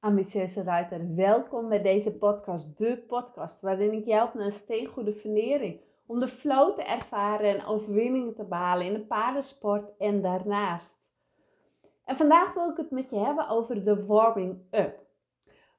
ambitieuze ruiter. Welkom bij deze podcast, de podcast waarin ik je help naar een steengoede vernering. Om de flow te ervaren en overwinningen te behalen in de paardensport en daarnaast. En vandaag wil ik het met je hebben over de warming up.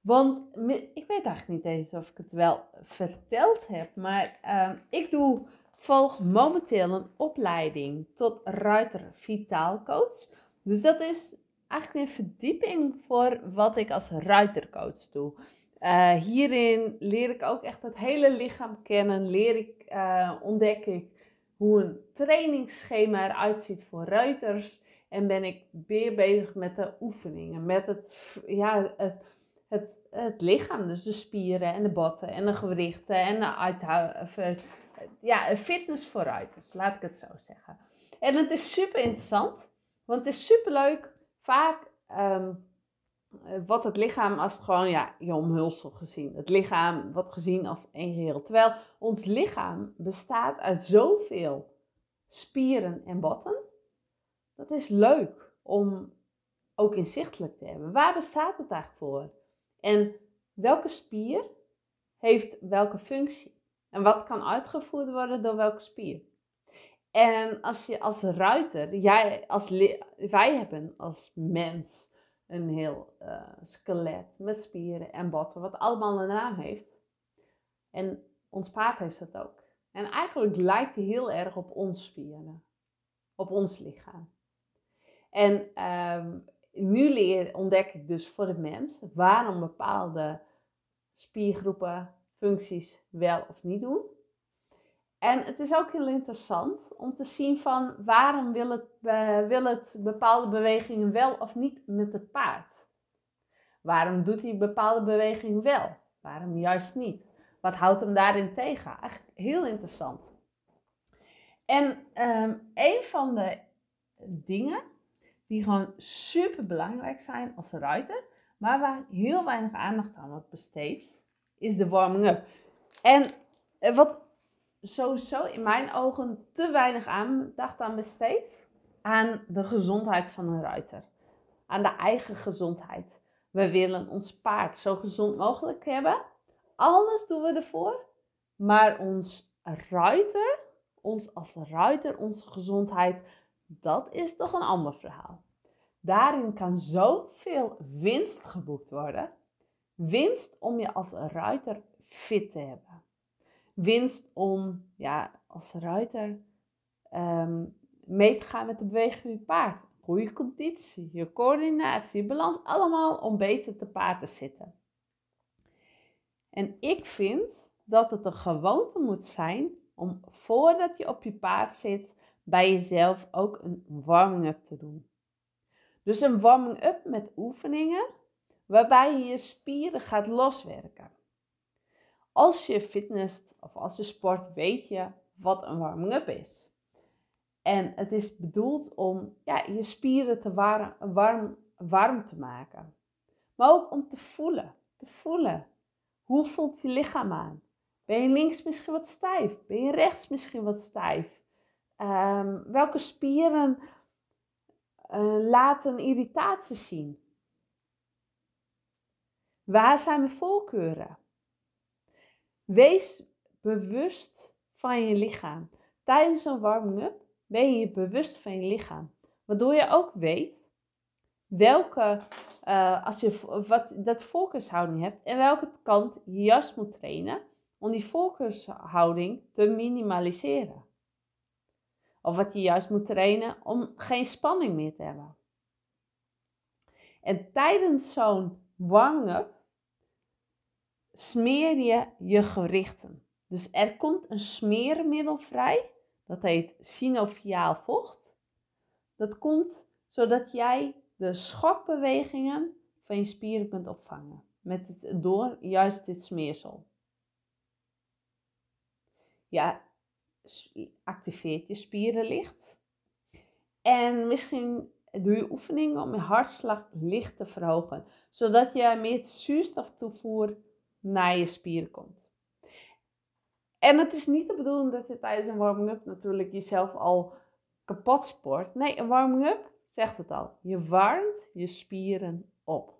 Want ik weet eigenlijk niet eens of ik het wel verteld heb, maar uh, ik doe, volg momenteel een opleiding tot ruiter vitaal coach. Dus dat is eigenlijk een verdieping voor wat ik als ruitercoach doe. Uh, hierin leer ik ook echt het hele lichaam kennen. Leer ik, uh, ontdek ik hoe een trainingsschema eruit ziet voor ruiters. En ben ik weer bezig met de oefeningen. Met het, ja, het, het, lichaam. Dus de spieren en de botten en de gewrichten. En de uithouden. Ja, fitness voor ruiters. Laat ik het zo zeggen. En het is super interessant. Want het is super leuk vaak um, wordt het lichaam als gewoon ja, je omhulsel gezien. Het lichaam wordt gezien als één geheel. Terwijl ons lichaam bestaat uit zoveel spieren en botten. Dat is leuk om ook inzichtelijk te hebben. Waar bestaat het eigenlijk voor? En welke spier heeft welke functie? En wat kan uitgevoerd worden door welke spier? En als je als ruiter, jij als wij hebben als mens een heel uh, skelet met spieren en botten, wat allemaal een naam heeft. En ons paard heeft dat ook. En eigenlijk lijkt hij heel erg op ons spieren, op ons lichaam. En um, nu leer, ontdek ik dus voor de mens waarom bepaalde spiergroepen functies wel of niet doen. En het is ook heel interessant om te zien van waarom wil het, wil het bepaalde bewegingen wel of niet met het paard. Waarom doet hij bepaalde bewegingen wel? Waarom juist niet? Wat houdt hem daarin tegen? Eigenlijk heel interessant. En um, een van de dingen die gewoon super belangrijk zijn als ruiter, maar waar heel weinig aandacht aan wordt besteed, is de warming-up. En eh, wat sowieso in mijn ogen te weinig aandacht aan besteed aan de gezondheid van een ruiter. Aan de eigen gezondheid. We willen ons paard zo gezond mogelijk hebben. Alles doen we ervoor. Maar ons ruiter, ons als ruiter, onze gezondheid, dat is toch een ander verhaal. Daarin kan zoveel winst geboekt worden. Winst om je als ruiter fit te hebben winst om ja, als ruiter um, mee te gaan met de beweging van je paard. Goede conditie, je coördinatie, je balans, allemaal om beter te paard te zitten. En ik vind dat het een gewoonte moet zijn om voordat je op je paard zit, bij jezelf ook een warming-up te doen. Dus een warming-up met oefeningen waarbij je je spieren gaat loswerken. Als je fitness of als je sport, weet je wat een warming-up is. En het is bedoeld om ja, je spieren te warm, warm, warm te maken. Maar ook om te voelen. Te voelen. Hoe voelt je lichaam aan? Ben je links misschien wat stijf? Ben je rechts misschien wat stijf? Um, welke spieren uh, laten irritatie zien? Waar zijn mijn voorkeuren? Wees bewust van je lichaam. Tijdens een warming-up ben je bewust van je lichaam. Waardoor je ook weet welke, uh, als je wat, dat focushouding hebt en welke kant je juist moet trainen om die focushouding te minimaliseren. Of wat je juist moet trainen om geen spanning meer te hebben. En tijdens zo'n warming-up smeer je je gewrichten. Dus er komt een smeermiddel vrij, dat heet synoviaal vocht. Dat komt zodat jij de schokbewegingen van je spieren kunt opvangen met het, door juist dit smeersel. Ja, activeert je spieren licht. En misschien doe je oefeningen om je hartslag licht te verhogen, zodat je meer zuurstoftoevoer naar je spieren komt. En het is niet de bedoeling dat je tijdens een warming-up natuurlijk jezelf al kapot sport. Nee, een warming-up zegt het al. Je warmt je spieren op.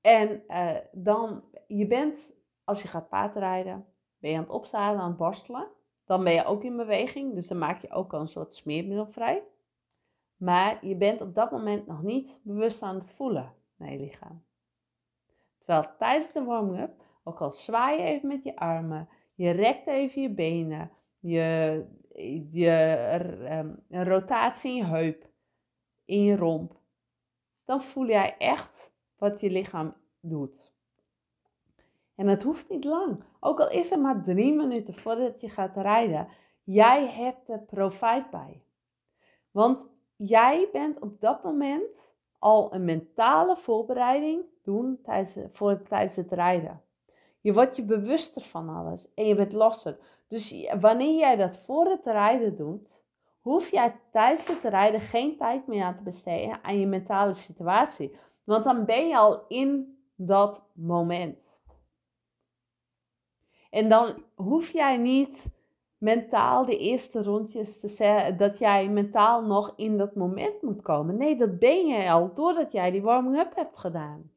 En uh, dan, je bent, als je gaat paardrijden, ben je aan het opstaan, aan het borstelen. Dan ben je ook in beweging, dus dan maak je ook al een soort smeermiddel vrij. Maar je bent op dat moment nog niet bewust aan het voelen naar je lichaam. Terwijl tijdens de warming-up, ook al zwaai je even met je armen, je rekt even je benen, je, je een rotatie in je heup, in je romp, dan voel jij echt wat je lichaam doet. En het hoeft niet lang. Ook al is het maar drie minuten voordat je gaat rijden. Jij hebt er profijt bij. Want jij bent op dat moment al een mentale voorbereiding doen tijdens, voor, tijdens het rijden. Je wordt je bewuster van alles en je bent losser. Dus wanneer jij dat voor het rijden doet, hoef jij tijdens het rijden geen tijd meer aan te besteden aan je mentale situatie. Want dan ben je al in dat moment. En dan hoef jij niet mentaal de eerste rondjes te zeggen dat jij mentaal nog in dat moment moet komen. Nee, dat ben je al doordat jij die warming-up hebt gedaan.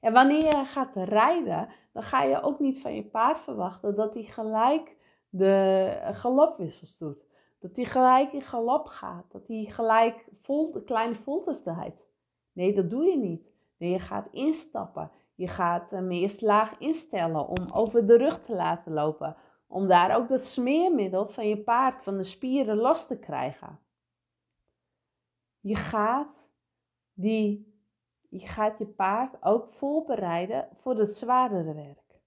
En wanneer je gaat rijden, dan ga je ook niet van je paard verwachten dat hij gelijk de galopwissels doet. Dat hij gelijk in galop gaat. Dat hij gelijk vol, de kleine voltes draait. Nee, dat doe je niet. Nee, je gaat instappen. Je gaat hem eerst laag instellen om over de rug te laten lopen. Om daar ook dat smeermiddel van je paard, van de spieren los te krijgen. Je gaat, die, je, gaat je paard ook voorbereiden voor het zwaardere werk.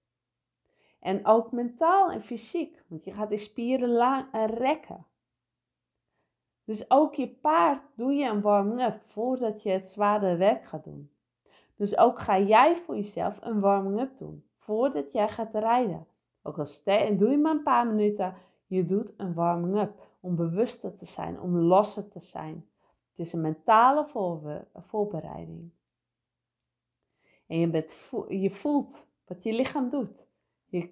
En ook mentaal en fysiek, want je gaat die spieren lang rekken. Dus ook je paard doe je een warming-up voordat je het zware werk gaat doen. Dus ook ga jij voor jezelf een warming-up doen voordat jij gaat rijden. Ook al en doe je maar een paar minuten, je doet een warming-up om bewuster te zijn, om losser te zijn. Het is een mentale voorbereiding. En je, bent, je voelt wat je lichaam doet. Je,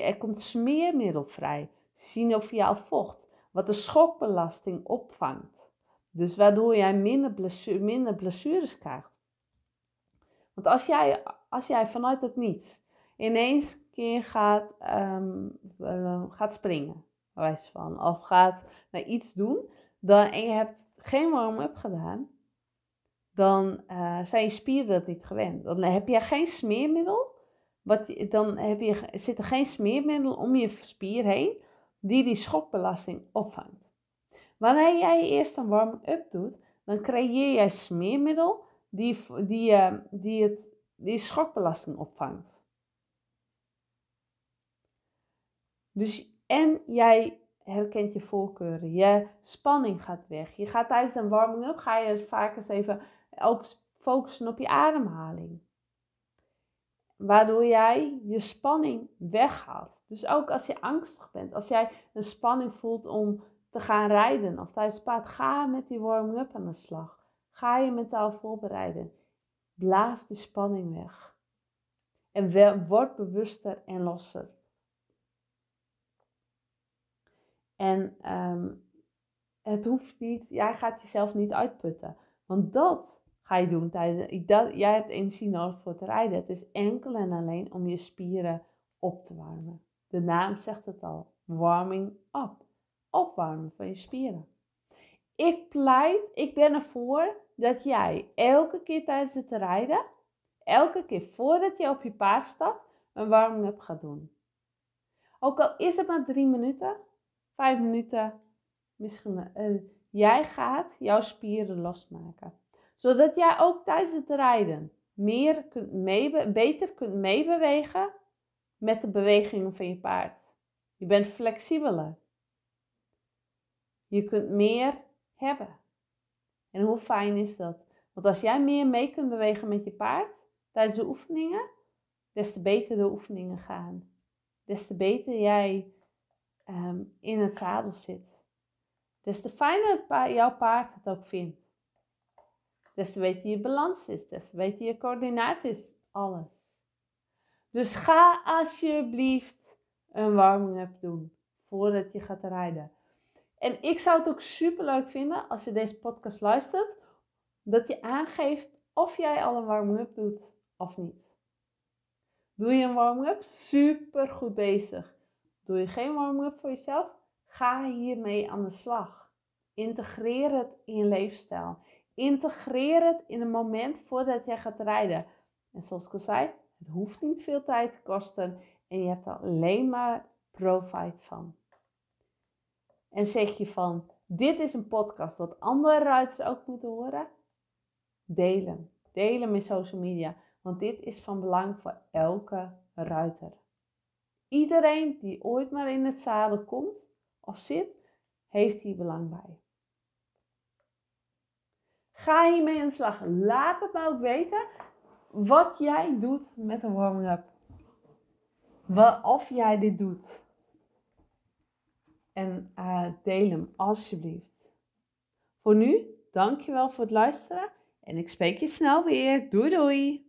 er komt smeermiddel vrij, synoviaal vocht wat de schokbelasting opvangt. Dus waardoor jij minder, blessure, minder blessures krijgt. Want als jij, als jij vanuit het niets ineens gaat, um, gaat springen, wijze van, of gaat naar iets doen, dan, en je hebt geen warm-up gedaan, dan uh, zijn je spieren dat niet gewend. Dan heb je geen smeermiddel, wat, dan heb je, zit er geen smeermiddel om je spier heen, die die schokbelasting opvangt. Wanneer jij eerst een warm-up doet, dan creëer jij smeermiddel die, die, uh, die, het, die schokbelasting opvangt. Dus en jij herkent je voorkeuren, je spanning gaat weg. Je gaat tijdens een warming-up, ga je vaak eens even ook focussen op je ademhaling waardoor jij je spanning weghaalt. Dus ook als je angstig bent, als jij een spanning voelt om te gaan rijden of tijdens het paard, ga met die warming-up aan de slag. Ga je mentaal voorbereiden. Blaas die spanning weg. En word bewuster en losser. En ehm, het hoeft niet, jij gaat jezelf niet uitputten. Want dat ga je doen tijdens. Dat, jij hebt energie nodig voor het rijden. Het is enkel en alleen om je spieren op te warmen. De naam zegt het al: warming up. Opwarmen van je spieren. Ik pleit, ik ben ervoor dat jij elke keer tijdens het rijden, elke keer voordat je op je paard stapt, een warming-up gaat doen. Ook al is het maar drie minuten, vijf minuten, misschien. Uh, jij gaat jouw spieren losmaken zodat jij ook tijdens het rijden meer kunt mee, beter kunt meebewegen met de bewegingen van je paard. Je bent flexibeler. Je kunt meer hebben. En hoe fijn is dat? Want als jij meer mee kunt bewegen met je paard tijdens de oefeningen, des te beter de oefeningen gaan. Des te beter jij ehm, in het zadel zit. Des te fijner jouw paard het ook vindt des te beter je balans is, des te beter je coördinatie is, alles. Dus ga alsjeblieft een warming-up doen voordat je gaat rijden. En ik zou het ook super leuk vinden als je deze podcast luistert, dat je aangeeft of jij al een warming-up doet of niet? Doe je een warming-up? Super goed bezig. Doe je geen warming-up voor jezelf? Ga hiermee aan de slag. Integreer het in je leefstijl. Integreer het in een moment voordat jij gaat rijden. En zoals ik al zei, het hoeft niet veel tijd te kosten en je hebt er alleen maar profit van. En zeg je van, dit is een podcast dat andere ruiters ook moeten horen? Delen. Delen met social media. Want dit is van belang voor elke ruiter. Iedereen die ooit maar in het zadel komt of zit, heeft hier belang bij. Ga hiermee aan slag. Laat het me ook weten wat jij doet met een warming-up. Of jij dit doet. En uh, deel hem alsjeblieft. Voor nu, dankjewel voor het luisteren. En ik spreek je snel weer. Doei doei!